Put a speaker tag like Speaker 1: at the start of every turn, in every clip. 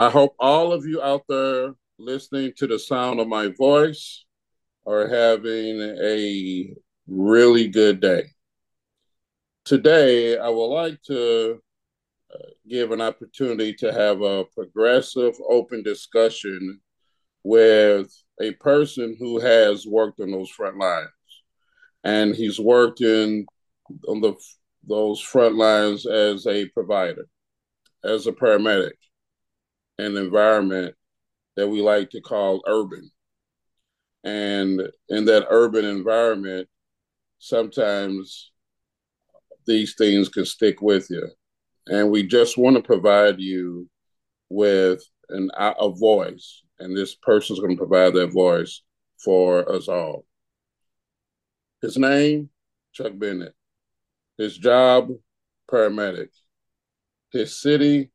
Speaker 1: I hope all of you out there listening to the sound of my voice are having a really good day. Today, I would like to uh, give an opportunity to have a progressive, open discussion with a person who has worked on those front lines. And he's worked in on the those front lines as a provider, as a paramedic, an environment that we like to call urban. And in that urban environment, sometimes these things can stick with you. And we just want to provide you with an, a voice. And this person is going to provide that voice for us all. His name, Chuck Bennett. His job, paramedic. His city,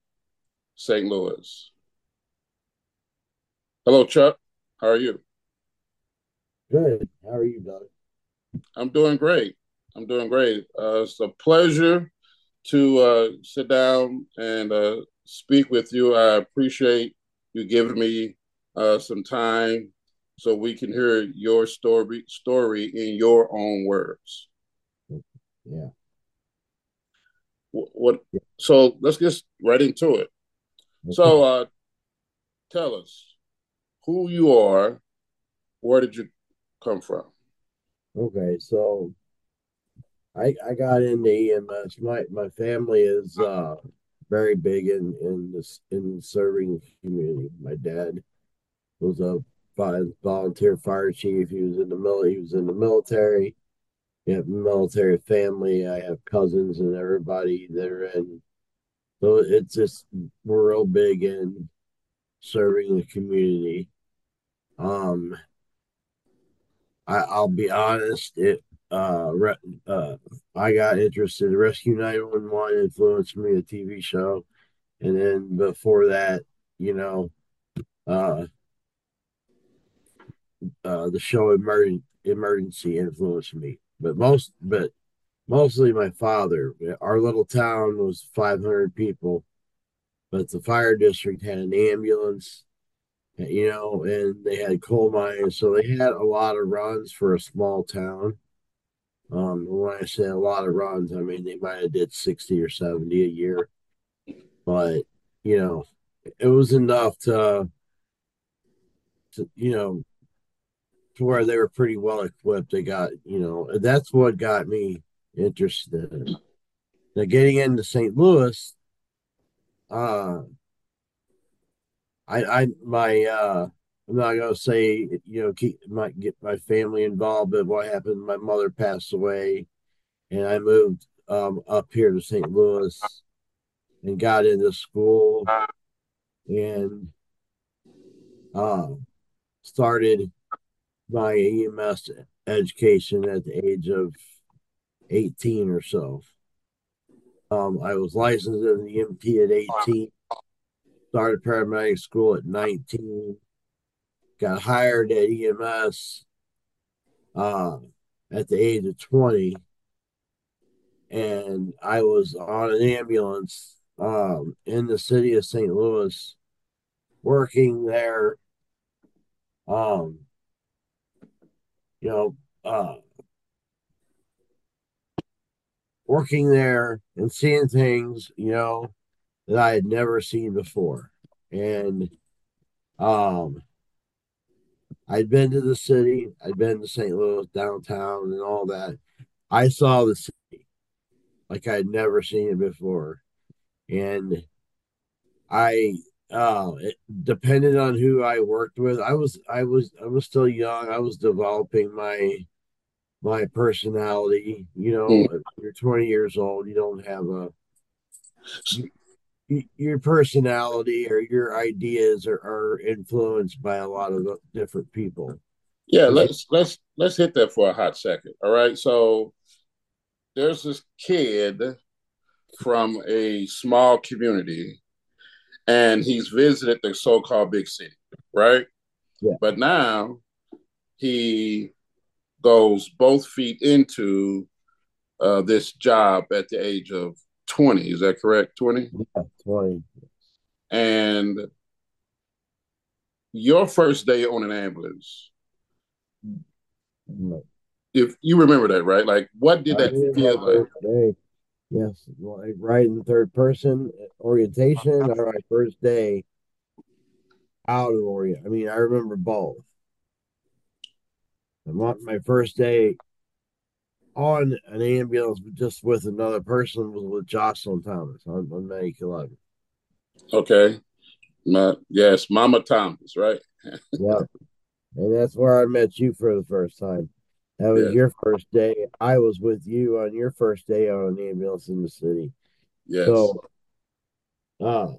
Speaker 1: St. Louis. Hello, Chuck. How are you?
Speaker 2: Good. How are you, Doug?
Speaker 1: I'm doing great. I'm doing great. Uh, it's a pleasure to uh, sit down and uh, speak with you. I appreciate you giving me uh, some time so we can hear your story story in your own words.
Speaker 2: Yeah.
Speaker 1: What? what so let's get right into it. Okay. So, uh, tell us who you are. Where did you come from?
Speaker 2: Okay, so I I got into EMS. My my family is uh very big in in this in serving community. My dad was a volunteer fire chief. He was in the mil- he was in the military. We have military family. I have cousins and everybody that are in. So it's just we're real big in serving the community. Um, I, I'll be honest. It uh, re, uh, I got interested. Rescue 911 influenced me, a TV show, and then before that, you know, uh, uh, the show Emergency Emergency influenced me. But most, but mostly my father. Our little town was 500 people, but the fire district had an ambulance you know, and they had coal mines, so they had a lot of runs for a small town. Um, when I say a lot of runs, I mean they might have did sixty or seventy a year, but you know, it was enough to, to you know, to where they were pretty well equipped. They got, you know, that's what got me interested. Now, getting into St. Louis, uh, I, I, my, uh, I'm not gonna say, you know, keep my get my family involved, but what happened? My mother passed away, and I moved um, up here to St. Louis and got into school and uh, started my EMS education at the age of 18 or so. Um, I was licensed as an EMT at 18 started paramedic school at 19, got hired at EMS uh, at the age of 20. And I was on an ambulance um, in the city of St. Louis, working there. Um, you know, uh, working there and seeing things, you know, that I had never seen before. And um I'd been to the city, I'd been to St. Louis downtown and all that. I saw the city like I'd never seen it before. And I uh it depended on who I worked with. I was I was I was still young. I was developing my my personality. You know, mm. you're 20 years old, you don't have a your personality or your ideas are, are influenced by a lot of different people.
Speaker 1: Yeah, let's let's let's hit that for a hot second. All right. So there's this kid from a small community and he's visited the so-called big city, right?
Speaker 2: Yeah.
Speaker 1: But now he goes both feet into uh, this job at the age of 20. Is that correct? 20?
Speaker 2: Yeah, 20.
Speaker 1: And your first day on an ambulance. No. If you remember that, right? Like, what did I that feel like?
Speaker 2: Day. Yes, like right in third person uh, orientation or my first day out of orient. I mean, I remember both. I want my first day on an ambulance just with another person was with Jocelyn Thomas on, on Medic 11.
Speaker 1: Okay. My, yes, Mama Thomas, right?
Speaker 2: yeah. And that's where I met you for the first time. That was your first day. I was with you on your first day on an ambulance in the city. Yes. So, uh,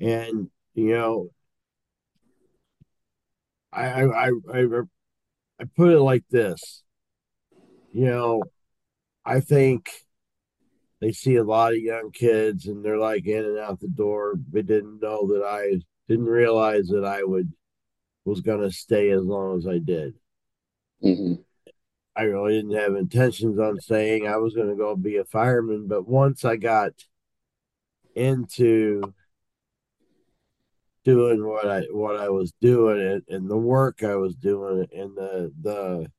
Speaker 2: and you know, I I I I put it like this. You know, I think they see a lot of young kids and they're like in and out the door. They didn't know that I didn't realize that I would was going to stay as long as I did. Mm-hmm. I really didn't have intentions on staying. I was going to go be a fireman, but once I got into doing what I what I was doing and, and the work I was doing and the the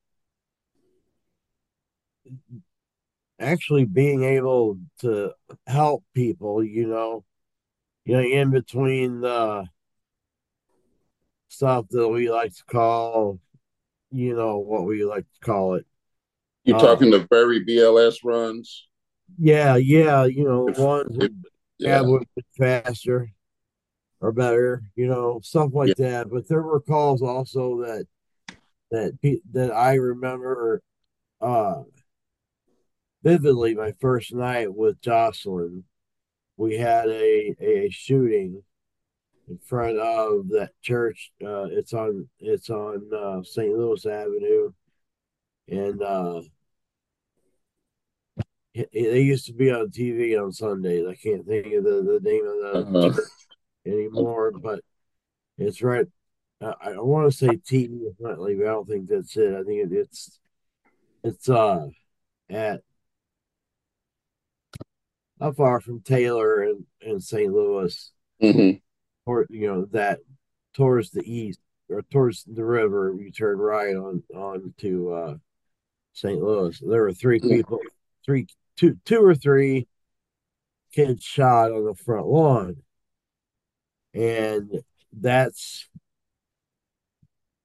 Speaker 2: actually being able to help people, you know, you know, in between the stuff that we like to call, you know, what we like to call it.
Speaker 1: You're uh, talking the very BLS runs?
Speaker 2: Yeah, yeah, you know, ones that yeah. would faster or better, you know, stuff like yeah. that. But there were calls also that that that I remember uh vividly my first night with Jocelyn. We had a a shooting in front of that church. Uh, it's on it's on uh, St. Louis Avenue, and uh, it, it, used to be on TV on Sundays. I can't think of the, the name of the uh-huh. church anymore, but it's right. Uh, I want to say TV Huntley, but I don't think that's it. I think it, it's it's uh at not far from Taylor and, and St. Louis, mm-hmm. or you know that towards the east or towards the river, you turn right on on to uh, St. Louis. There were three people, three two two or three kids shot on the front lawn, and that's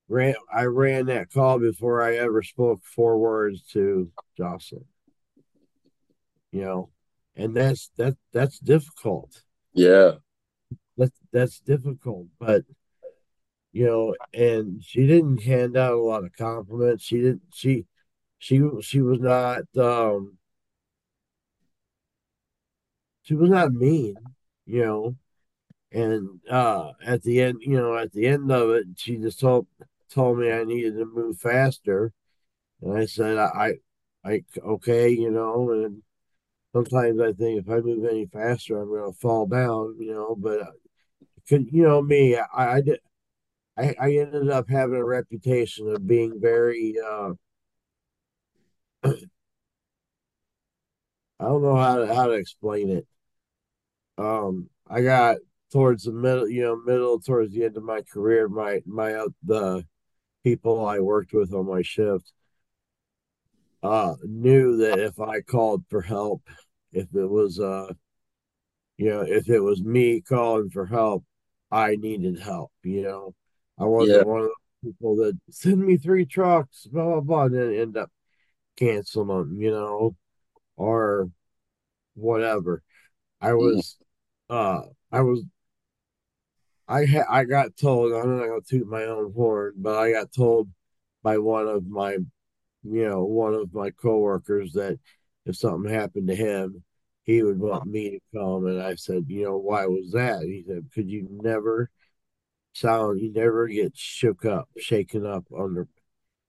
Speaker 2: ran. I ran that call before I ever spoke four words to Jocelyn. You know, and that's that that's difficult.
Speaker 1: Yeah,
Speaker 2: that's that's difficult, but you know, and she didn't hand out a lot of compliments. She didn't. She she she was not. um She was not mean, you know. And uh at the end, you know, at the end of it, she just told told me I needed to move faster, and I said I I okay, you know, and sometimes I think if I move any faster, I'm going to fall down, you know. But could you know me? I, I did. I, I ended up having a reputation of being very. Uh, I don't know how to how to explain it. Um, I got towards the middle, you know, middle towards the end of my career, my my uh, the people I worked with on my shift uh knew that if I called for help if it was uh you know if it was me calling for help i needed help you know? I wasn't yeah. one of the people that send me three trucks blah blah blah and then end up canceling them you know or whatever. I was uh i was i ha- i got told i'm not gonna toot my own horn but i got told by one of my you know one of my coworkers that if something happened to him, he would want me to come. And I said, you know, why was that? He said, could you never sound, you never get shook up, shaken up under,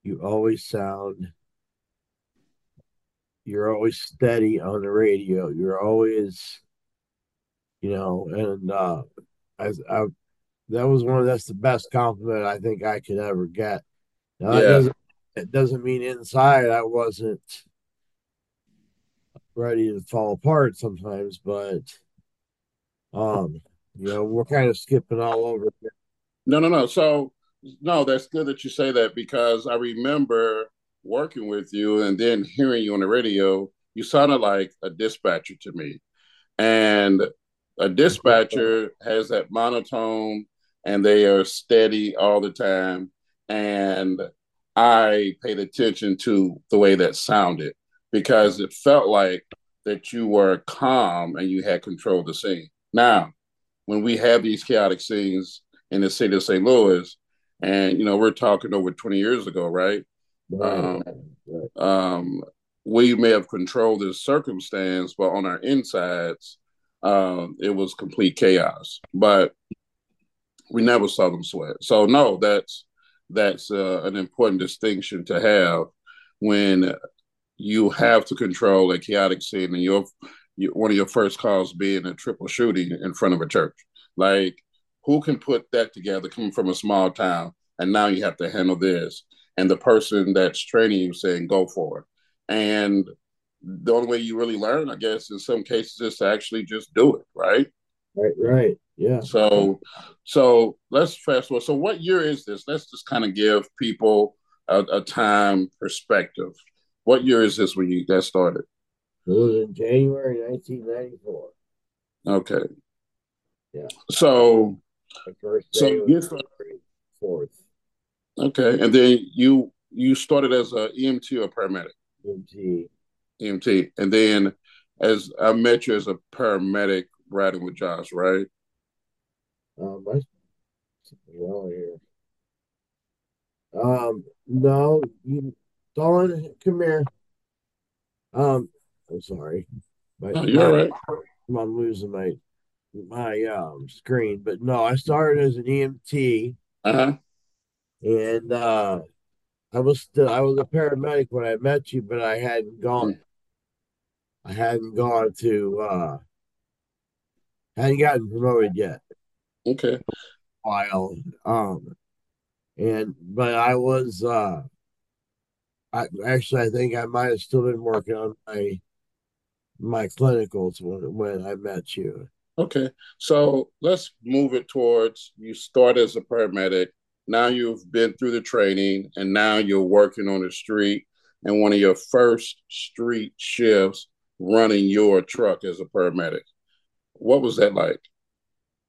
Speaker 2: you always sound, you're always steady on the radio. You're always, you know, and uh, I, I that was one of that's the best compliment I think I could ever get. Now, yeah. that doesn't, it doesn't mean inside I wasn't ready to fall apart sometimes, but um, you know, we're kind of skipping all over here.
Speaker 1: No, no, no. So no, that's good that you say that because I remember working with you and then hearing you on the radio. You sounded like a dispatcher to me, and a dispatcher has that monotone and they are steady all the time. And I paid attention to the way that sounded because it felt like that you were calm and you had control of the scene. Now, when we have these chaotic scenes in the city of St. Louis, and you know we're talking over 20 years ago, right? right. Um. Um, we may have controlled the circumstance, but on our insides, um, it was complete chaos. But we never saw them sweat. So no, that's that's uh, an important distinction to have when you have to control a chaotic scene and your one of your first calls being a triple shooting in front of a church. Like, who can put that together coming from a small town? And now you have to handle this. And the person that's training you saying, go for it. And the only way you really learn, I guess, in some cases, is to actually just do it, right?
Speaker 2: Right, right. Yeah.
Speaker 1: So, so let's fast forward. So, what year is this? Let's just kind of give people a, a time perspective. What year is this when you got started?
Speaker 2: It was in January 1994.
Speaker 1: Okay.
Speaker 2: Yeah.
Speaker 1: So, so you started fourth. Okay, and then you you started as a EMT or paramedic.
Speaker 2: EMT.
Speaker 1: EMT, and then as I met you as a paramedic riding with Josh, right?
Speaker 2: Um, I wrong here. Um, no, you, Dawn, come here. Um, I'm sorry.
Speaker 1: My, oh, you're my, right.
Speaker 2: I'm losing my my um screen, but no, I started as an EMT.
Speaker 1: Uh-huh.
Speaker 2: And uh I was still I was a paramedic when I met you, but I hadn't gone I hadn't gone to uh hadn't gotten promoted yet.
Speaker 1: Okay.
Speaker 2: While um and but I was uh I actually I think I might have still been working on my my clinicals when when I met you.
Speaker 1: Okay. So let's move it towards you start as a paramedic. Now you've been through the training and now you're working on the street and one of your first street shifts running your truck as a paramedic. What was that like?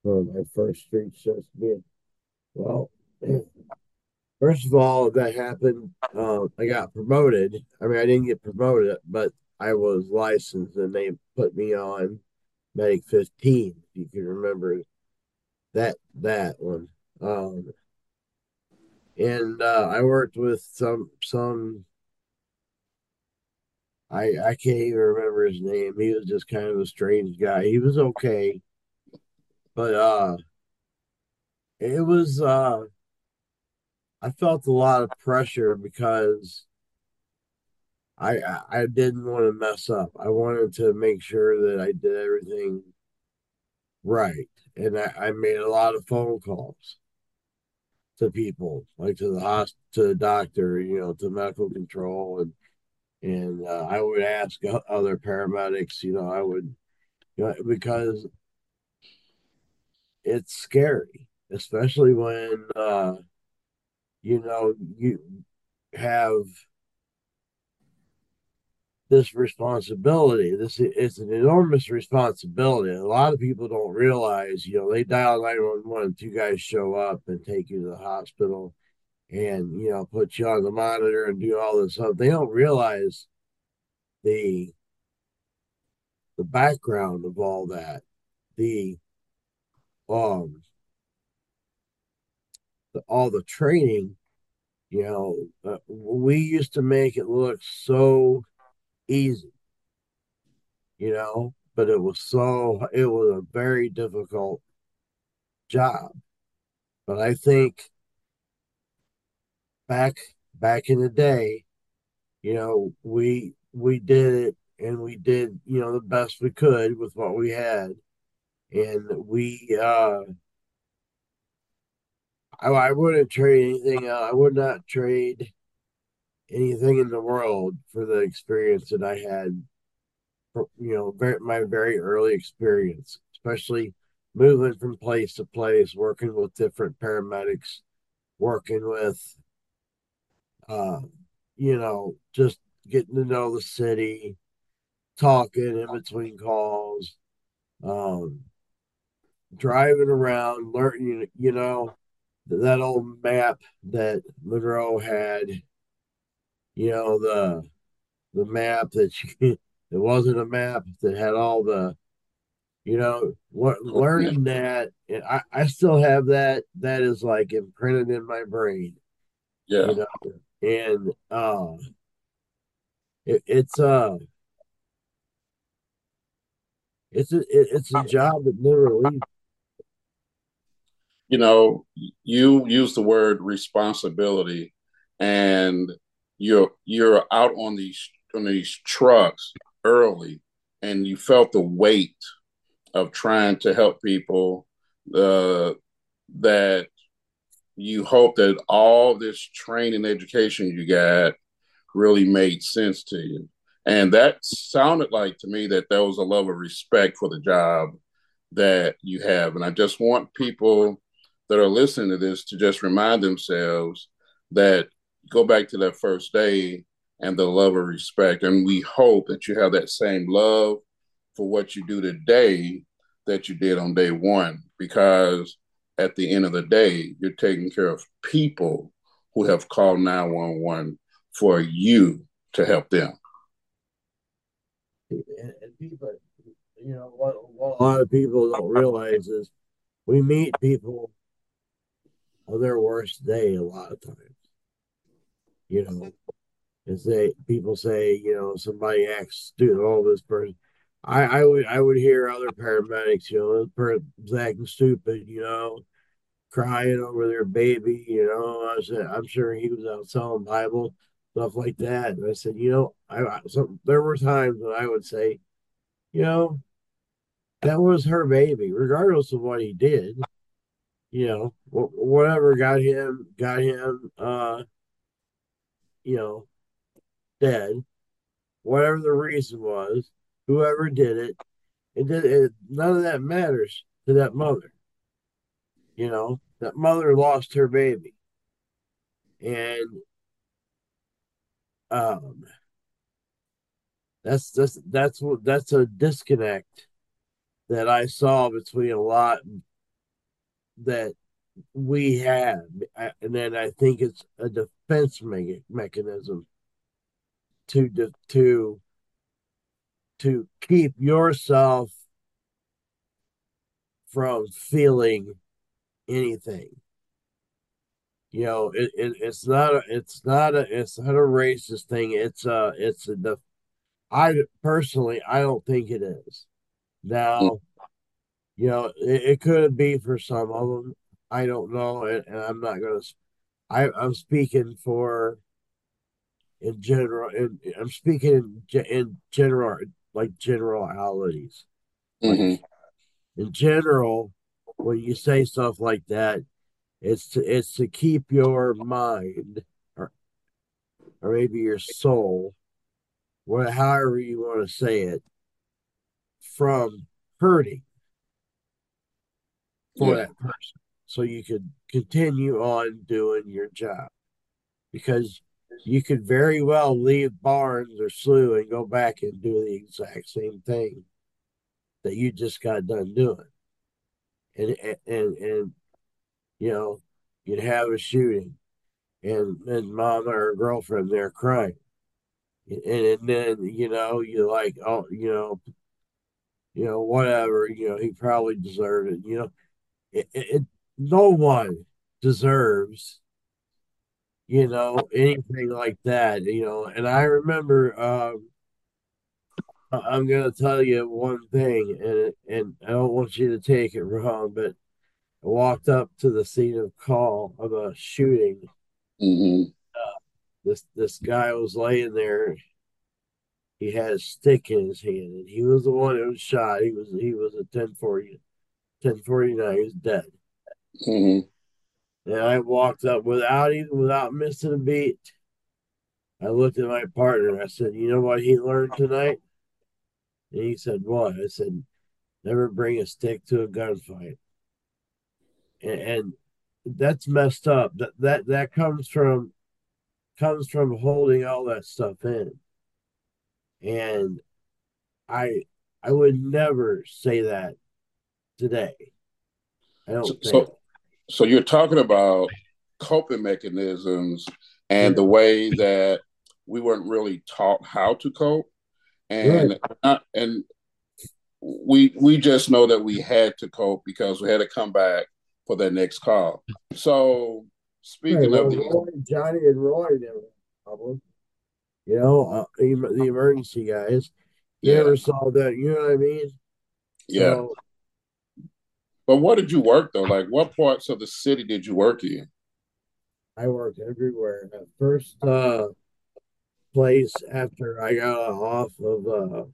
Speaker 2: Oh, my first street shift being well. First of all, that happened. Uh, I got promoted. I mean, I didn't get promoted, but I was licensed, and they put me on Medic 15. If you can remember that that one. Um, and uh, I worked with some some I I can't even remember his name. He was just kind of a strange guy. He was okay, but uh, it was uh, I felt a lot of pressure because I I didn't want to mess up. I wanted to make sure that I did everything right, and I, I made a lot of phone calls to people, like to the hospital, to the doctor, you know, to medical control, and and uh, I would ask other paramedics, you know, I would, you know, because it's scary, especially when, uh, you know, you have this responsibility. This is an enormous responsibility. A lot of people don't realize, you know, they dial 911, two guys show up and take you to the hospital and you know put you on the monitor and do all this stuff they don't realize the the background of all that the um the, all the training you know uh, we used to make it look so easy you know but it was so it was a very difficult job but i think back back in the day, you know, we we did it and we did, you know, the best we could with what we had. And we uh I, I wouldn't trade anything I would not trade anything in the world for the experience that I had For, you know, very, my very early experience, especially moving from place to place, working with different paramedics, working with, uh, you know, just getting to know the city, talking in between calls, um, driving around, learning, you know, that old map that Monroe had, you know, the the map that you, it wasn't a map that had all the you know what learning that and I, I still have that that is like imprinted in my brain.
Speaker 1: Yeah.
Speaker 2: you know and uh it, it's uh it's a it, it's a job that never leaves
Speaker 1: you know you use the word responsibility and you're you're out on these on these trucks early and you felt the weight of trying to help people uh, that you hope that all this training education you got really made sense to you. And that sounded like to me that there was a level of respect for the job that you have. And i just want people that are listening to this to just remind themselves that go back to that first day and the love of respect and we hope that you have that same love for what you do today that you did on day one because at the end of the day, you're taking care of people who have called 911 for you to help them.
Speaker 2: And, and people, you know, what, what a lot of people don't realize is we meet people Oh, on their worst day a lot of times. You know, and say people say, you know, somebody acts stupid, all this person I, I would I would hear other paramedics, you know, person acting stupid, you know, crying over their baby, you know. I said, I'm sure he was out selling Bible, stuff like that. And I said, you know, I so there were times when I would say, you know, that was her baby, regardless of what he did. You know, whatever got him got him uh you know dead, whatever the reason was whoever did it, it, did, it none of that matters to that mother. You know, that mother lost her baby. And um that's that's that's what that's a disconnect that I saw between a lot that we have, and then I think it's a defense me- mechanism to to to keep yourself from feeling anything. You know, it, it it's not a it's not a it's not a racist thing. It's a it's a the I personally I don't think it is. Now, you know, it, it could be for some of them. I don't know, and, and I'm not gonna. I I'm speaking for in general. In, I'm speaking in, in general like generalities. Mm-hmm. Like, in general, when you say stuff like that, it's to it's to keep your mind or or maybe your soul, whatever however you want to say it, from hurting for yeah. that person. So you could continue on doing your job. Because you could very well leave Barnes or SLU and go back and do the exact same thing that you just got done doing. And and and you know, you'd have a shooting and then mom or girlfriend there crying. And, and then, you know, you like, oh, you know, you know, whatever, you know, he probably deserved it. You know, it, it, no one deserves you know, anything like that, you know. And I remember, um, I'm to tell you one thing, and and I don't want you to take it wrong, but I walked up to the scene of call of a shooting. Mm-hmm. Uh, this this guy was laying there. He had a stick in his hand, and he was the one who was shot. He was he was a 1040, 1049. He was dead. Mm-hmm. And I walked up without even without missing a beat. I looked at my partner. I said, "You know what he learned tonight?" And he said, "What?" I said, never bring a stick to a gunfight. And, and that's messed up. That that that comes from comes from holding all that stuff in. And I I would never say that today. I don't
Speaker 1: so,
Speaker 2: think.
Speaker 1: So, so you're talking about coping mechanisms and the way that we weren't really taught how to cope, and right. and we we just know that we had to cope because we had to come back for their next call. So speaking right, of the
Speaker 2: Roy, Johnny and Roy never problem. You know, uh, the emergency guys. You yeah. never saw that. You know what I mean?
Speaker 1: Yeah. So, but what did you work though? Like, what parts of the city did you work in?
Speaker 2: I worked everywhere. First uh, place after I got off of, uh,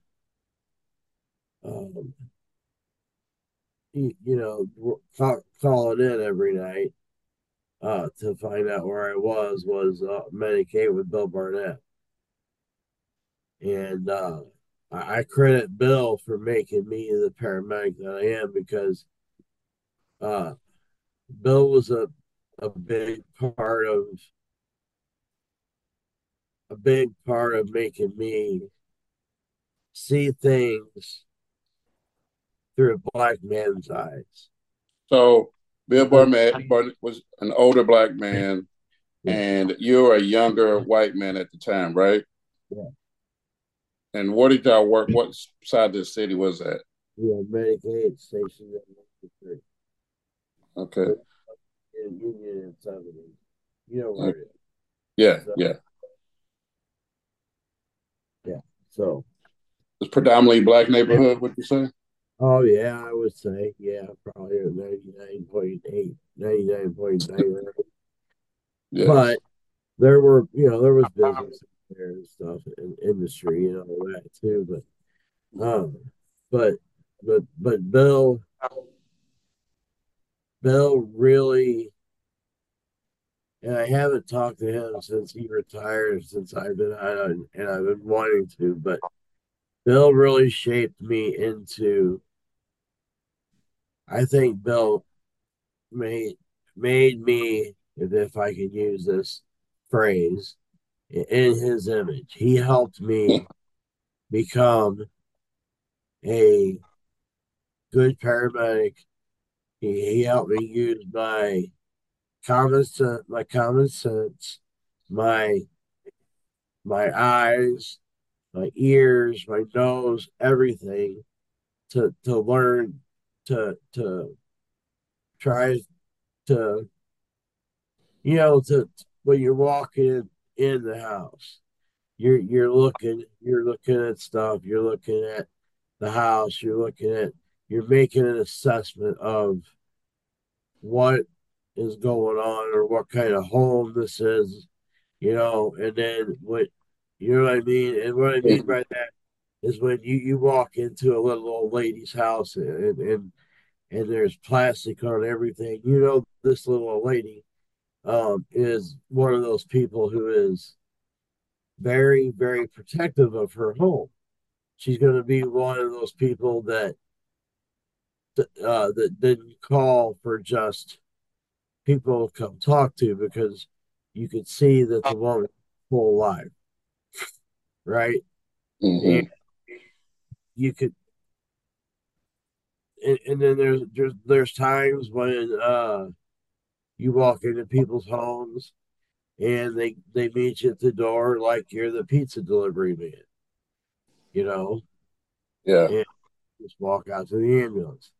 Speaker 2: um, you, you know, call, calling in every night uh, to find out where I was was uh, Medic 8 with Bill Barnett, and uh, I credit Bill for making me the paramedic that I am because uh, Bill was a a big part of a big part of making me see things through a black man's eyes.
Speaker 1: So Bill Barnett was an older black man, and you're a younger white man at the time, right?
Speaker 2: Yeah.
Speaker 1: And what did y'all work? What side of the city was that?
Speaker 2: Yeah, Medic 8 station at
Speaker 1: Okay.
Speaker 2: Union and Southern. You know where okay. it is.
Speaker 1: Yeah, so, yeah.
Speaker 2: Yeah. So
Speaker 1: it's predominantly black neighborhood, what you say?
Speaker 2: Oh yeah, I would say yeah, probably 99.8, 99.9. yes. But there were, you know, there was business there and stuff and industry and all that too. But um, but but but Bill, Bill really, and I haven't talked to him since he retired, since I've been out and I've been wanting to, but Bill really shaped me into. I think Bill made made me, if I can use this phrase, in his image. He helped me become a good paramedic. He, he helped me use my common sense, my common sense, my my eyes, my ears, my nose, everything to to learn to to try to you know to when you're walking in the house you're you're looking you're looking at stuff you're looking at the house you're looking at you're making an assessment of what is going on or what kind of home this is you know and then what you know what I mean? And what I mean by that is when you, you walk into a little old lady's house and, and and there's plastic on everything, you know this little old lady um, is one of those people who is very, very protective of her home. She's going to be one of those people that uh, that didn't call for just people to come talk to because you could see that the woman full alive right?
Speaker 1: Mm-hmm.
Speaker 2: you could, and, and, then there's there's there's times when uh, you walk into people's homes and they they meet you at the door like you're the pizza delivery man, you know.
Speaker 1: Yeah.
Speaker 2: And just walk out to the ambulance,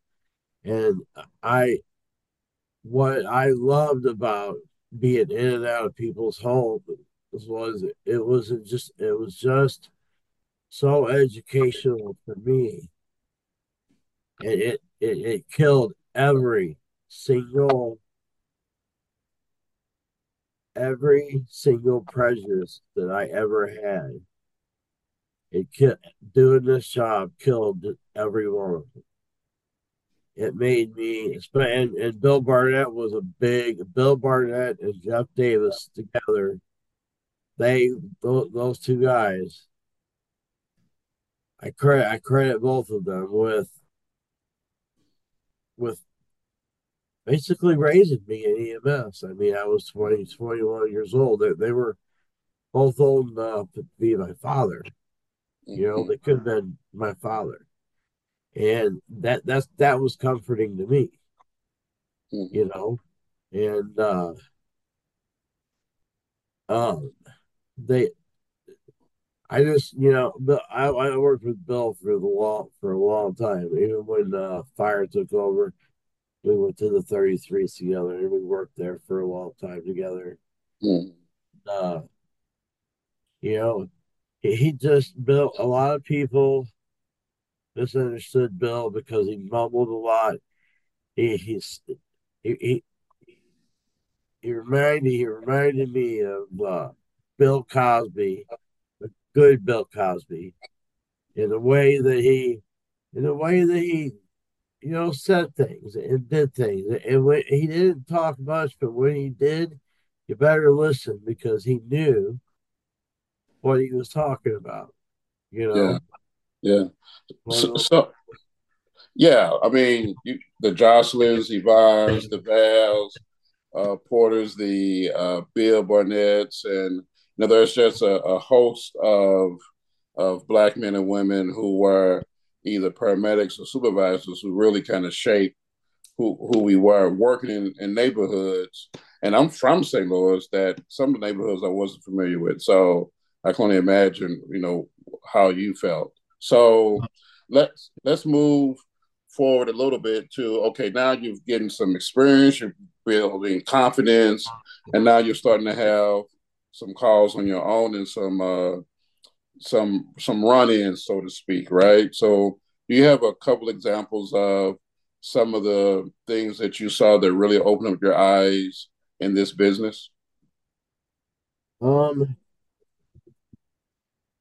Speaker 2: and I, what I loved about being in and out of people's homes was it wasn't just it was just so educational for me. And it, it, it killed every single every single prejudice that I ever had. It killed, doing this job killed every one of them. It made me, and, and Bill Barnett was a big, Bill Barnett and Jeff Davis together they those, those two guys I credit I credit both of them with with basically raising me in EMS. I mean, I was 20, 21 years old. They, they were both old enough to be my father. You know, mm-hmm. they could have been my father. And that that's that was comforting to me. Mm-hmm. You know. And uh um they I just, you know, I, I worked with Bill for the long for a long time. Even when uh, fire took over, we went to the 33s together and we worked there for a long time together. Mm. Uh, you know, he just built a lot of people misunderstood Bill because he mumbled a lot. He he's he he, he reminded he reminded me of uh, Bill Cosby, a good Bill Cosby, in the way that he in the way that he you know, said things and did things. And when he didn't talk much, but when he did, you better listen because he knew what he was talking about. You
Speaker 1: know. Yeah. Yeah. So, so yeah, I mean, you, the Jocelyns, Yvonne's, the Vals, uh, Porters, the uh, Bill Barnetts, and you know, there's just a, a host of of black men and women who were either paramedics or supervisors who really kind of shaped who who we were working in, in neighborhoods. And I'm from St. Louis that some of the neighborhoods I wasn't familiar with. So I can only imagine, you know, how you felt. So let's let's move forward a little bit to okay, now you've getting some experience, you're building confidence, and now you're starting to have some calls on your own and some uh, some some run-ins, so to speak, right? So do you have a couple examples of some of the things that you saw that really opened up your eyes in this business?
Speaker 2: Um,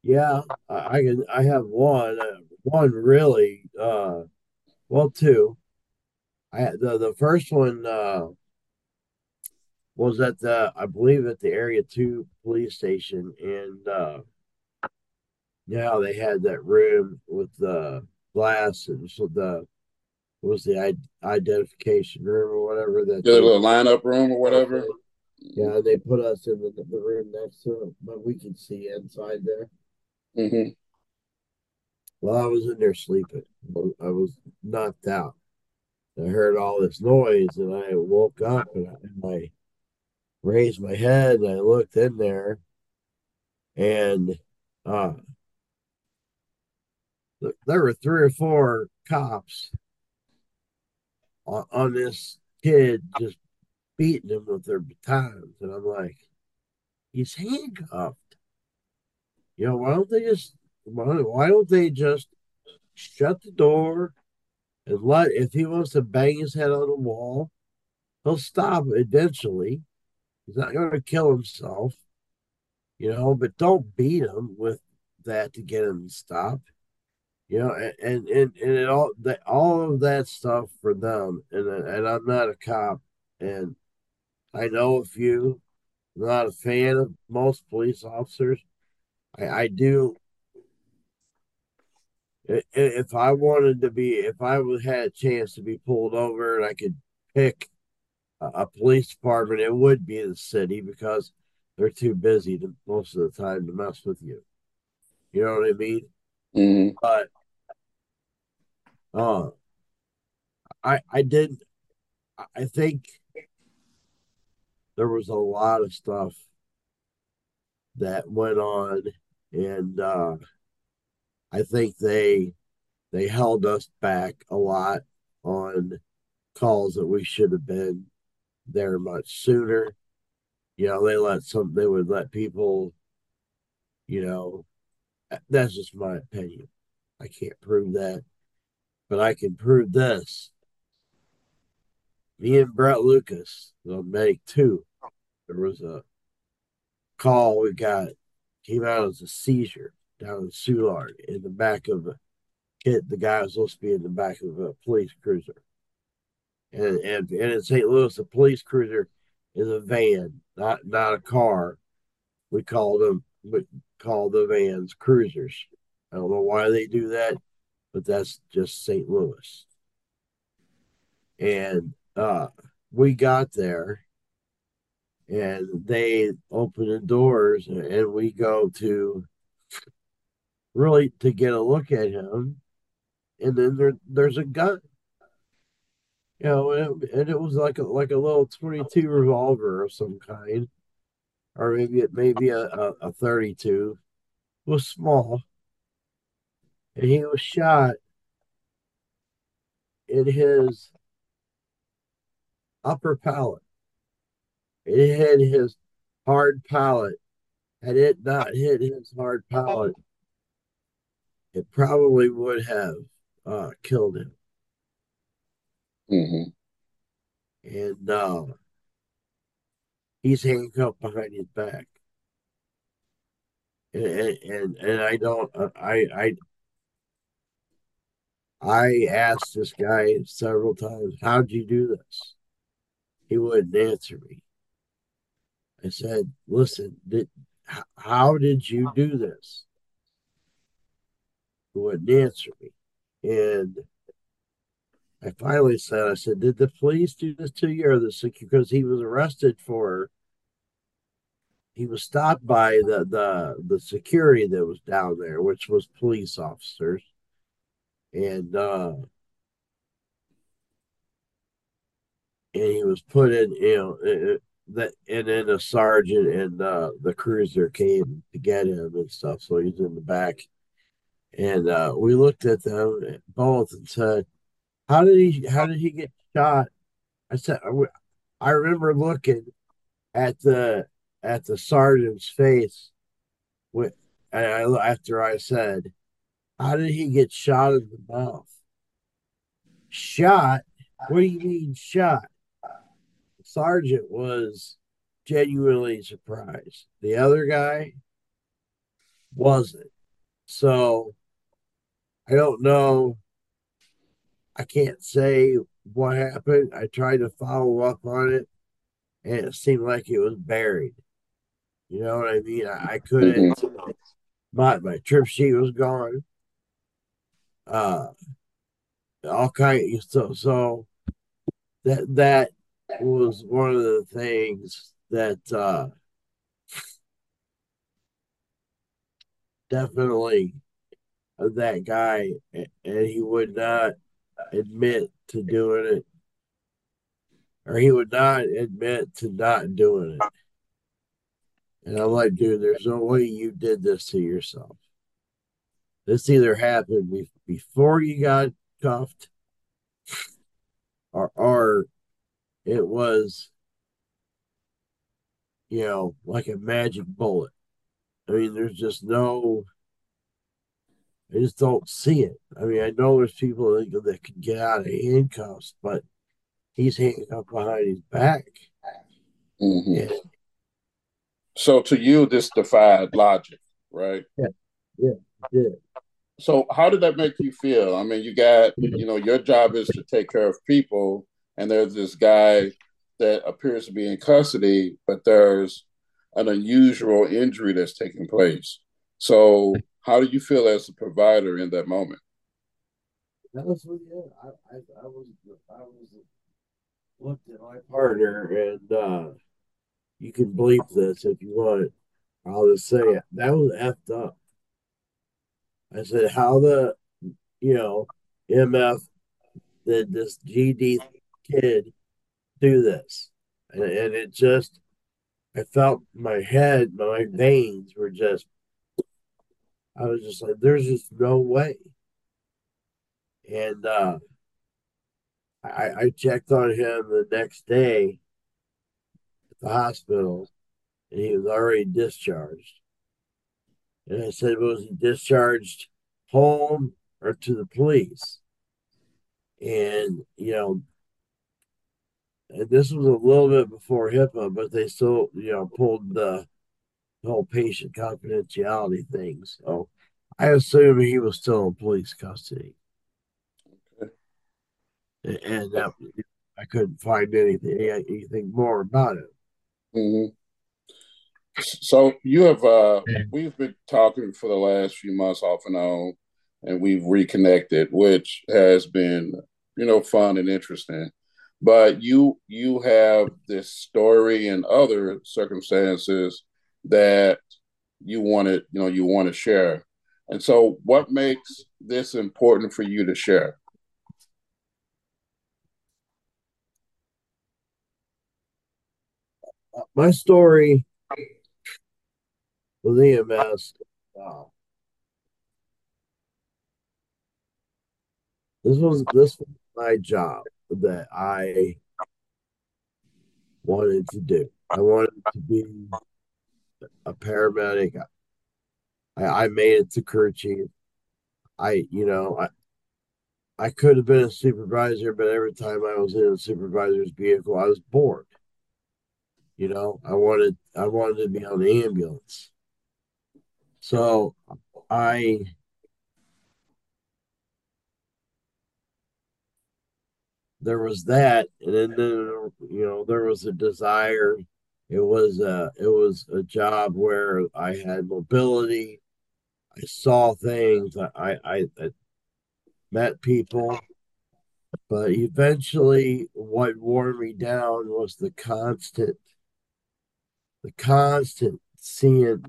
Speaker 2: yeah, I, can. I have one. Uh, one really. Uh, well, two. I the the first one uh, was at the I believe at the Area Two police station, and uh, yeah, they had that room with the glass and so the was the identification room or whatever that
Speaker 1: the little lineup room or whatever.
Speaker 2: Yeah, they put us in the, the room next to it, but we could see inside there. Mm-hmm. Well, I was in there sleeping. I was knocked out. I heard all this noise, and I woke up and I, and I raised my head and I looked in there, and uh, there were three or four cops on, on this kid just beating him with their batons. And I'm like, he's handcuffed. You know, why don't they just why why don't they just shut the door and let if he wants to bang his head on the wall, he'll stop eventually. He's not going to kill himself, you know, but don't beat him with that to get him to stop you know, and and and it all that all of that stuff for them, and and I'm not a cop, and I know a few. I'm not a fan of most police officers. I, I do. If I wanted to be, if I had a chance to be pulled over and I could pick a, police department, it would be the city because they're too busy to most of the time to mess with you. You know what I mean? Mm-hmm. But uh, I I did. I think there was a lot of stuff that went on, and uh, I think they they held us back a lot on calls that we should have been there much sooner. You know, they let some they would let people, you know, that's just my opinion. I can't prove that, but I can prove this. Me and Brett Lucas on Medic 2, there was a call we got, came out as a seizure down in Soulard in the back of a kid. The guy was supposed to be in the back of a police cruiser. And, and, and in St. Louis, a police cruiser is a van, not not a car. We call them we call the vans cruisers. I don't know why they do that, but that's just St. Louis. And uh, we got there and they open the doors and we go to really to get a look at him. And then there there's a gun you know and it, and it was like a like a little 22 revolver of some kind or maybe it maybe a, a, a 32 it was small. And he was shot in his upper palate it hit his hard palate. Had it not hit his hard palate, it probably would have uh, killed him.
Speaker 1: Mm-hmm.
Speaker 2: And uh, he's handcuffed behind his back. And, and and I don't I I I asked this guy several times, "How'd you do this?" He wouldn't answer me. I said, listen, did, how did you do this? He wouldn't answer me. And I finally said, I said, did the police do this to you or the security? Because he was arrested for, he was stopped by the, the, the security that was down there, which was police officers. And, uh, and he was put in, you know, that and then a sergeant and uh, the cruiser came to get him and stuff. So he's in the back, and uh, we looked at them both and said, "How did he? How did he get shot?" I said, "I remember looking at the at the sergeant's face with I, after I said, "How did he get shot in the mouth?" Shot? What do you mean shot? Sergeant was genuinely surprised. The other guy wasn't. So I don't know. I can't say what happened. I tried to follow up on it and it seemed like it was buried. You know what I mean? I, I couldn't. Mm-hmm. My my trip sheet was gone. Uh all kind of, so so that that was one of the things that uh, definitely that guy, and he would not admit to doing it, or he would not admit to not doing it. And I'm like, dude, there's no way you did this to yourself. This either happened before you got cuffed, or, or it was, you know, like a magic bullet. I mean, there's just no, I just don't see it. I mean, I know there's people that, that can get out of handcuffs, but he's handcuffed behind his back.
Speaker 1: Mm-hmm. So to you, this defied logic, right?
Speaker 2: Yeah, yeah, yeah.
Speaker 1: So how did that make you feel? I mean, you got, you know, your job is to take care of people, and there's this guy that appears to be in custody, but there's an unusual injury that's taking place. So, how do you feel as a provider in that moment?
Speaker 2: That was yeah. I, I, I was I was looked at my partner, and uh, you can bleep this if you want. I'll just say it. That was effed up. I said, how the you know MF did this GD kid do this. And, and it just, I felt my head, my veins were just, I was just like, there's just no way. And uh, I, I checked on him the next day at the hospital, and he was already discharged. And I said, was he discharged home or to the police? And, you know, this was a little bit before HIPAA, but they still, you know, pulled the whole patient confidentiality thing. So I assume he was still in police custody. Okay. And that, I couldn't find anything anything more about it.
Speaker 1: Mm-hmm. So you have uh we've been talking for the last few months off and on, and we've reconnected, which has been you know fun and interesting. But you you have this story and other circumstances that you want to you know you want to share. And so what makes this important for you to share?
Speaker 2: My story with EMS. Uh, this was this was my job that I wanted to do. I wanted to be a paramedic. I, I made it to crew chief. I, you know, I, I could have been a supervisor, but every time I was in a supervisor's vehicle, I was bored. You know, I wanted I wanted to be on the ambulance. So I there was that, and then, you know there was a desire. It was a it was a job where I had mobility. I saw things. I I, I met people, but eventually, what wore me down was the constant, the constant seeing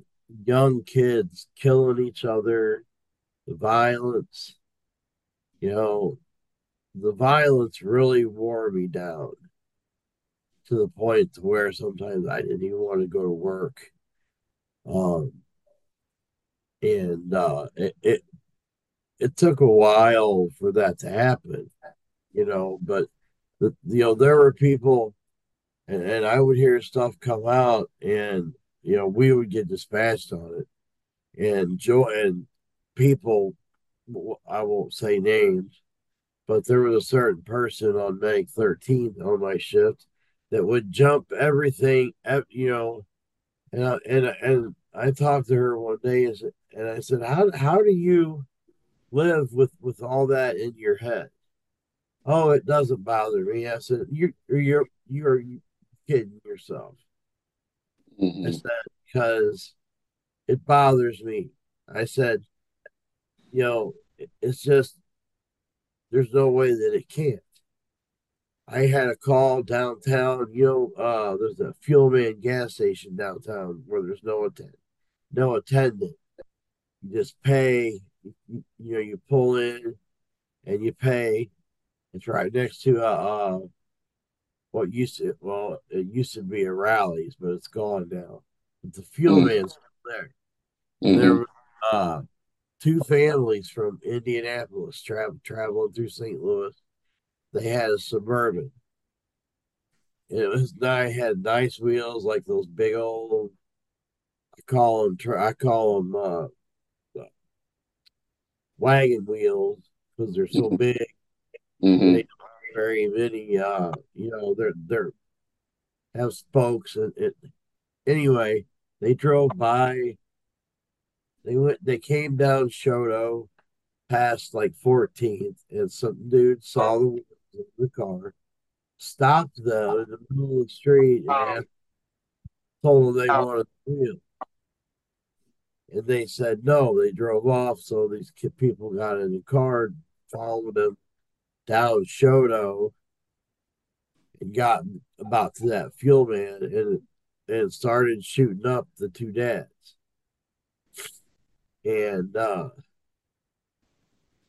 Speaker 2: young kids killing each other, the violence. You know, the violence really wore me down to the point where sometimes I didn't even want to go to work. Um, and uh, it, it it took a while for that to happen, you know. But the, you know, there were people, and, and I would hear stuff come out, and you know, we would get dispatched on it, and Joe and people, I won't say names, but there was a certain person on Medic 13 on my shift that would jump everything, you know, and I, and and I talked to her one day and I said, how how do you live with with all that in your head? Oh, it doesn't bother me. I said, you you're you're kidding yourself. Mm-hmm. I said because it bothers me. I said, you know, it's just there's no way that it can't. I had a call downtown. You know, uh, there's a fuel man gas station downtown where there's no attendant, no attendant. You just pay. You, you know, you pull in and you pay. It's right next to uh, uh what used to well, it used to be a Rally's, but it's gone now. But the fuel mm. man's there. Mm-hmm. There uh, two families from Indianapolis travel traveling through St. Louis. They had a suburban. And it was I had nice wheels like those big old. I call them. I call them uh, wagon wheels because they're so mm-hmm. big. Mm-hmm. They don't very many. Uh, you know, they're they're have spokes and it. Anyway, they drove by they went. They came down Chouteau, past like 14th, and some dude saw the the car, stopped them in the middle of the street, oh. and asked, told them they oh. wanted the wheel. And they said no. They drove off. So these people got in the car, followed them down Chouteau, and got about to that fuel man, and and started shooting up the two dads and uh,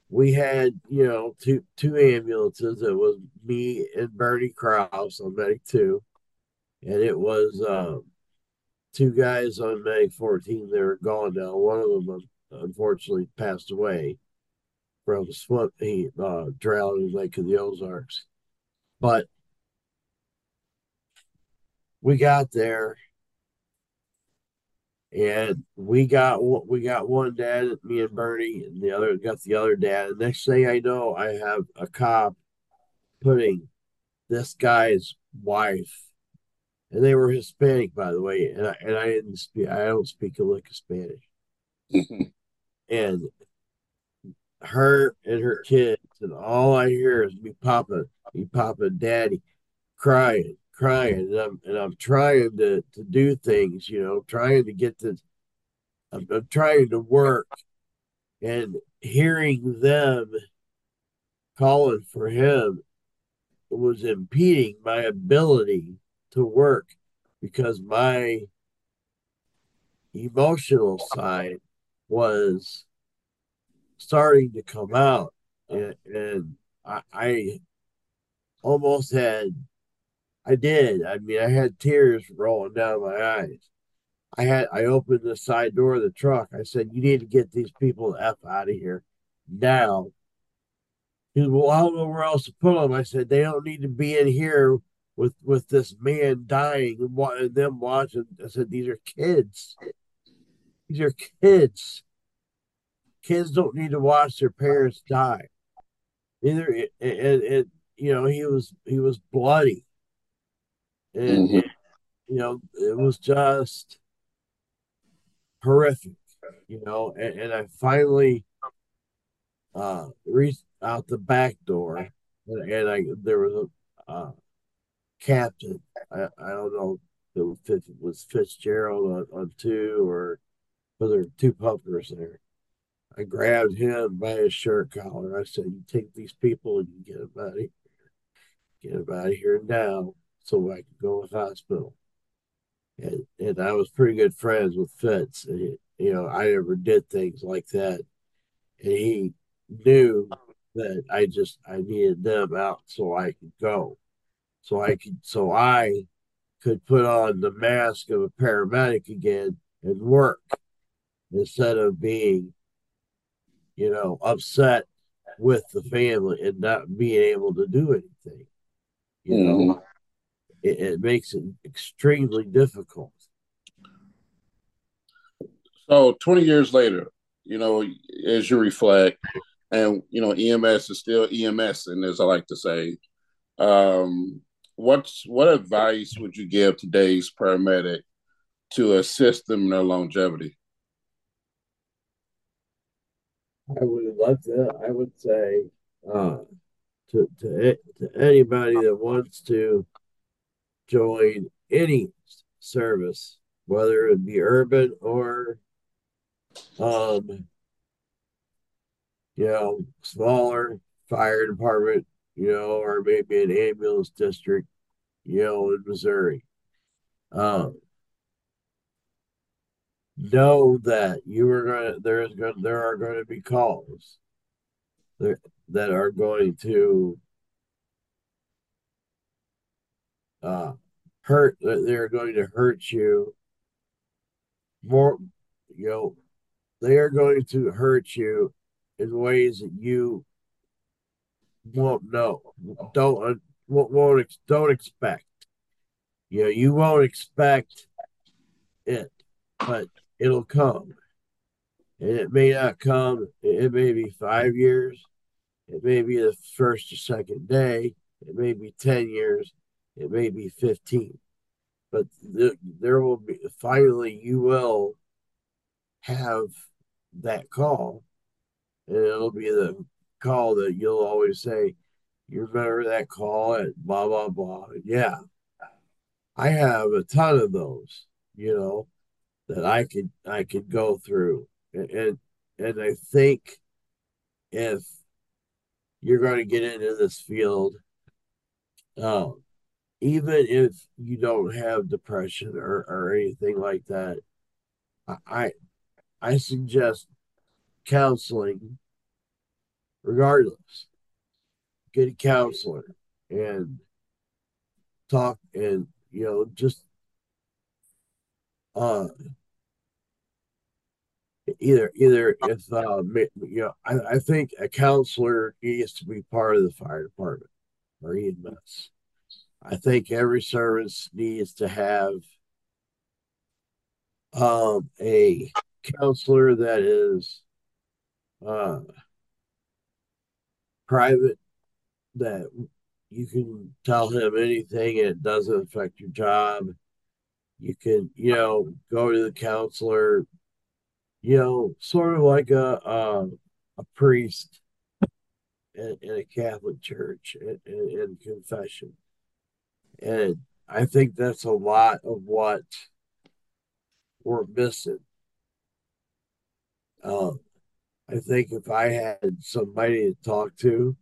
Speaker 2: we had you know two two ambulances. It was me and Bernie Kraus on Medic Two, and it was uh, two guys on Medic Fourteen. They were gone now. One of them unfortunately passed away from swim. He uh, drowned in Lake of the Ozarks, but we got there and we got we got one dad, me and Bernie, and the other got the other dad. And next thing I know, I have a cop putting this guy's wife, and they were Hispanic, by the way, and I, and I didn't speak, I don't speak a lick of Spanish, and her and her kids, and all I hear is me papa, me papa, daddy, crying crying and I'm, and I'm trying to, to do things, you know, trying to get this, I'm, I'm trying to work. And hearing them calling for him was impeding my ability to work because my emotional side was starting to come out. And, and I, I almost had I did. I mean, I had tears rolling down my eyes. I had I opened the side door of the truck. I said, "You need to get these people the f out of here now." He said, "Well, I don't know where else to put them." I said, "They don't need to be in here with with this man dying and, and them watching." I said, "These are kids. These are kids. Kids don't need to watch their parents die." Either it, it, it you know he was he was bloody and, mm-hmm. you know it was just horrific you know and, and i finally uh reached out the back door and, and i there was a uh, captain I, I don't know if it was fitzgerald on, on two or was there two pumpers there. I grabbed him by his shirt collar. I said you take these people and you get them out of here. Get them out of here now so I could go to the hospital. And, and I was pretty good friends with Fitz. And, you know, I never did things like that. And he knew that I just I needed them out so I could go. So I could so I could put on the mask of a paramedic again and work instead of being, you know, upset with the family and not being able to do anything. You mm-hmm. know, it, it makes it extremely difficult.
Speaker 1: So 20 years later, you know, as you reflect, and you know, EMS is still EMS, and as I like to say, um, what's what advice would you give today's paramedic to assist them in their longevity?
Speaker 2: I would love to. I would say uh, to to to anybody that wants to join any service, whether it be urban or um you know, smaller fire department, you know, or maybe an ambulance district, you know, in Missouri. Um, know that you are going to there is going there are going to be calls that that are going to uh, hurt they're going to hurt you more you know they are going to hurt you in ways that you won't know don't won't, won't don't expect. You know you won't expect it but it'll come. And it may not come it may be five years it may be the first or second day it may be 10 years it may be 15, but th- there will be finally you will have that call, and it'll be the call that you'll always say, You remember that call at blah, blah, blah. Yeah. I have a ton of those, you know, that I could I could go through. And and, and I think if you're going to get into this field, um, even if you don't have depression or, or anything like that, I I suggest counseling regardless. Get a counselor and talk and you know just uh either either if uh you know I, I think a counselor needs to be part of the fire department or EMS I think every service needs to have um, a counselor that is uh, private, that you can tell him anything it doesn't affect your job. You can, you know, go to the counselor, you know, sort of like a a, a priest in, in, a Catholic church in, in confession and I think that's a lot of what we're missing. Um, I think if I had somebody to talk to,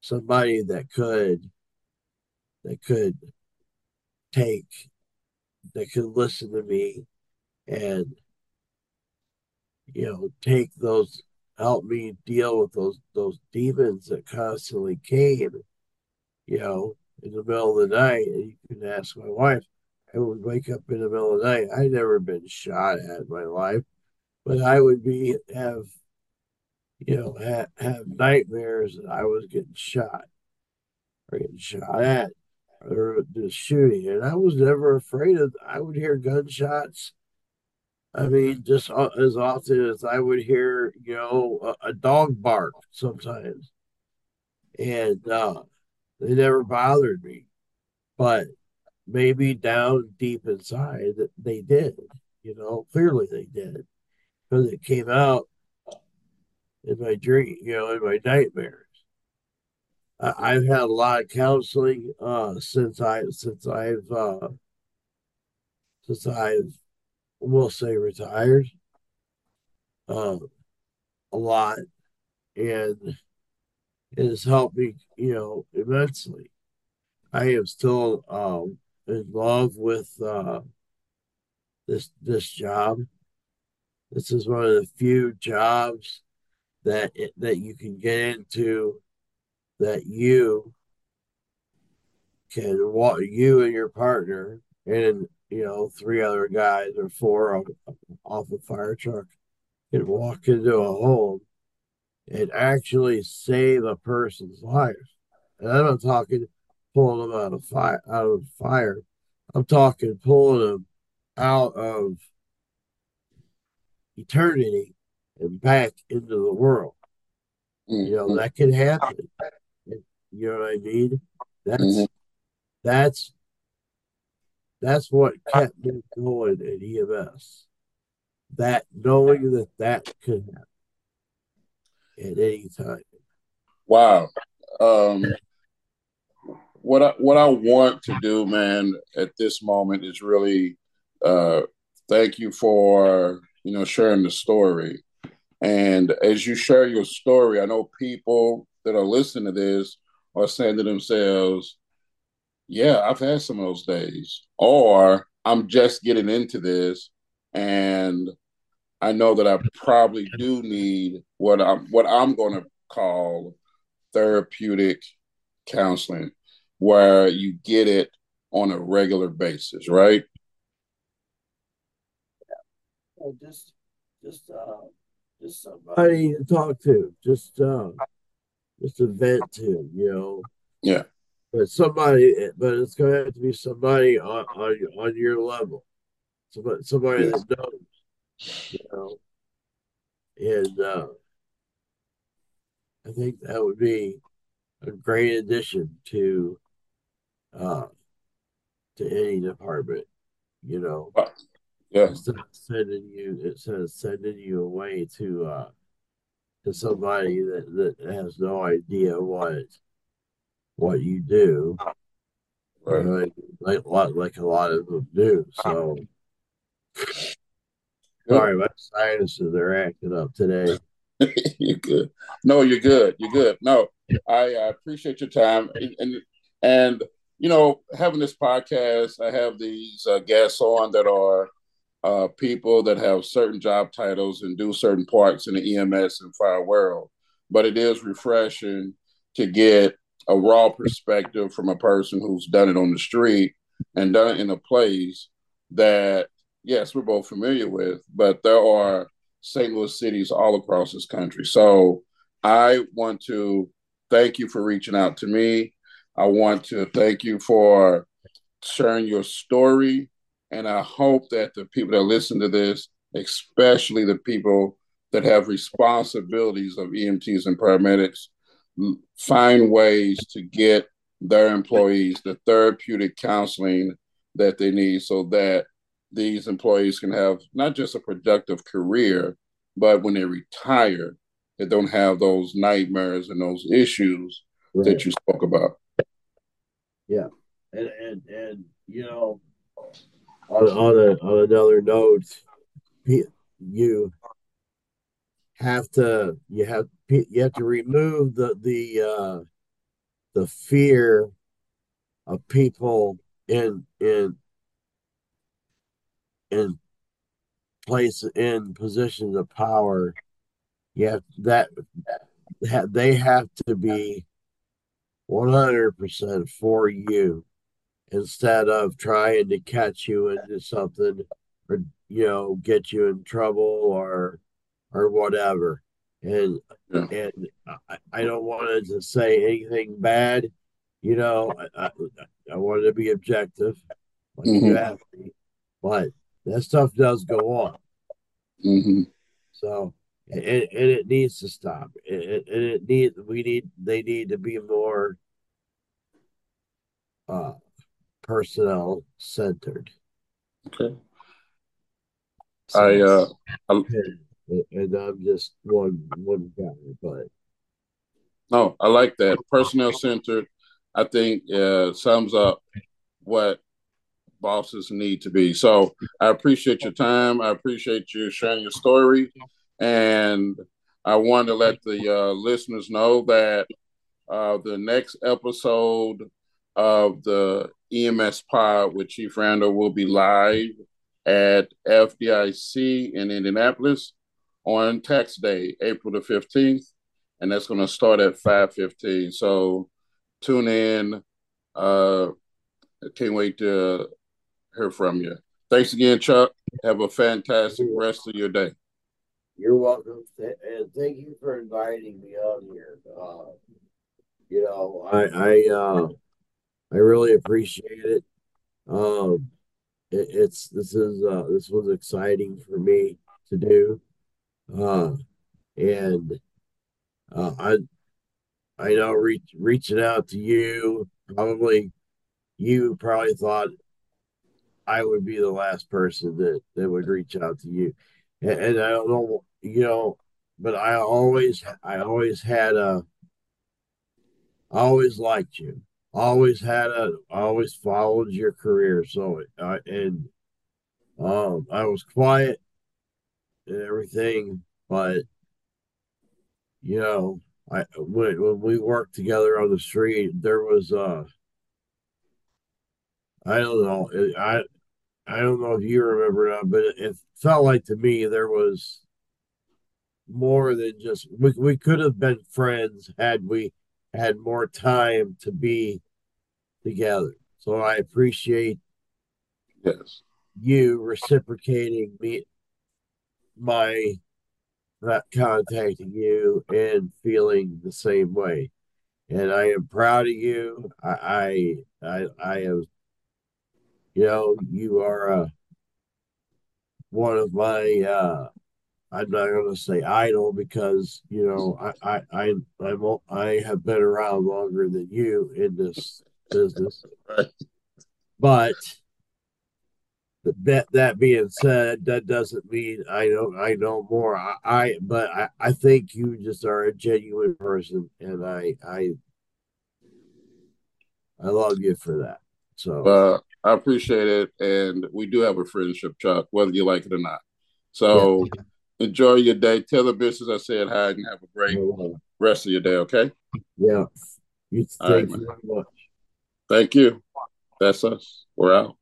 Speaker 2: somebody that could that could take that could listen to me and you know take those help me deal with those those demons that constantly came you know in the middle of the night and you can ask my wife. I would wake up in the middle of the night. I'd never been shot at in my life but i would be have you know have, have nightmares that i was getting shot or getting shot at or just shooting. And i was never afraid of i would hear gunshots. I mean, just as often as I would hear, you know, a, a dog bark sometimes, and uh, they never bothered me. But maybe down deep inside, they did. You know, clearly they did, because it came out in my dream, you know, in my nightmares. I, have had a lot of counseling uh, since I since I've uh, since I've we'll say retired uh, a lot and has helped me you know immensely. I am still um, in love with uh, this this job. This is one of the few jobs that it, that you can get into that you can walk you and your partner and you know, three other guys or four off, off a fire truck can walk into a home and actually save a person's life. And I'm not talking pulling them out of fire out of fire. I'm talking pulling them out of eternity and back into the world. Mm-hmm. You know, that can happen. You know what I mean? That's mm-hmm. that's that's what kept me going at EMS. That knowing that that could happen at any time.
Speaker 1: Wow. Um, what I what I want to do, man, at this moment is really uh, thank you for you know sharing the story. And as you share your story, I know people that are listening to this are saying to themselves, yeah, I've had some of those days. Or I'm just getting into this and I know that I probably do need what I'm what I'm going to call therapeutic counseling where you get it on a regular basis, right?
Speaker 2: Yeah. just just uh just somebody to talk to, just uh just a vent to, you know.
Speaker 1: Yeah
Speaker 2: but somebody, but it's going to have to be somebody on on, on your level, somebody somebody yes. that knows, you know, and uh, I think that would be a great addition to uh, to any department, you know.
Speaker 1: Yeah.
Speaker 2: Instead of sending you, instead of sending you away to uh, to somebody that, that has no idea what what you do, right. like, like like a lot of them do. So sorry, my sinuses are acting up today.
Speaker 1: you're good. No, you're good. You're good. No, I, I appreciate your time and, and, and you know having this podcast. I have these uh, guests on that are uh, people that have certain job titles and do certain parts in the EMS and fire world. But it is refreshing to get a raw perspective from a person who's done it on the street and done it in a place that yes we're both familiar with but there are st louis cities all across this country. So i want to thank you for reaching out to me. I want to thank you for sharing your story. And i hope that the people that listen to this especially the people that have responsibilities of emts and paramedics find ways to get their employees the therapeutic counseling that they need so that these employees can have not just a productive career, but when they retire, they don't have those nightmares and those issues right. that you spoke about.
Speaker 2: Yeah. And, and, and you know, on, on, a, on another note, you have to you have you have to remove the the uh, the fear of people in in in place in positions of power, you have that, that they have to be 100% for you instead of trying to catch you into something or you know get you in trouble or or whatever and yeah. and I, I don't want to say anything bad you know i, I, I wanted to be objective like mm-hmm. you asked me but that stuff does go on
Speaker 1: mm-hmm.
Speaker 2: so and, and it needs to stop and it, it need we need they need to be more uh personnel centered.
Speaker 1: Okay. So, I uh I'm,
Speaker 2: and I'm just one one guy, but
Speaker 1: no, I like that personnel centered. I think uh, sums up what bosses need to be. So I appreciate your time. I appreciate you sharing your story, and I want to let the uh, listeners know that uh, the next episode of the EMS Pod with Chief Randell will be live at FDIC in Indianapolis on tax day, April the 15th. And that's going to start at 5.15. So tune in. Uh, I can't wait to hear from you. Thanks again, Chuck. Have a fantastic rest of your day.
Speaker 2: You're welcome. And thank you for inviting me on here. Uh, you know, I, I, uh, I really appreciate it. Um, it, it's this is uh, this was exciting for me to do, uh, and uh, I I know reach, reaching out to you probably you probably thought I would be the last person that that would reach out to you, and, and I don't know you know, but I always I always had a always liked you. Always had a always followed your career. So I and um I was quiet and everything but you know I when when we worked together on the street there was uh I don't know I I don't know if you remember that but it, it felt like to me there was more than just we, we could have been friends had we had more time to be together. So I appreciate
Speaker 1: yes
Speaker 2: you reciprocating me my not contacting you and feeling the same way. And I am proud of you. I I I, I am you know, you are uh, one of my uh I'm not going to say idol because you know I I I I'm, I have been around longer than you in this business, but that that being said, that doesn't mean I know I know more. I, I but I, I think you just are a genuine person, and I I I love you for that. So
Speaker 1: uh, I appreciate it, and we do have a friendship, Chuck, whether you like it or not. So. Yeah enjoy your day. Tell the business I said hi and have a great rest of your day, okay?
Speaker 2: Yeah. You, thank right, you very much.
Speaker 1: Thank you. That's us. We're out.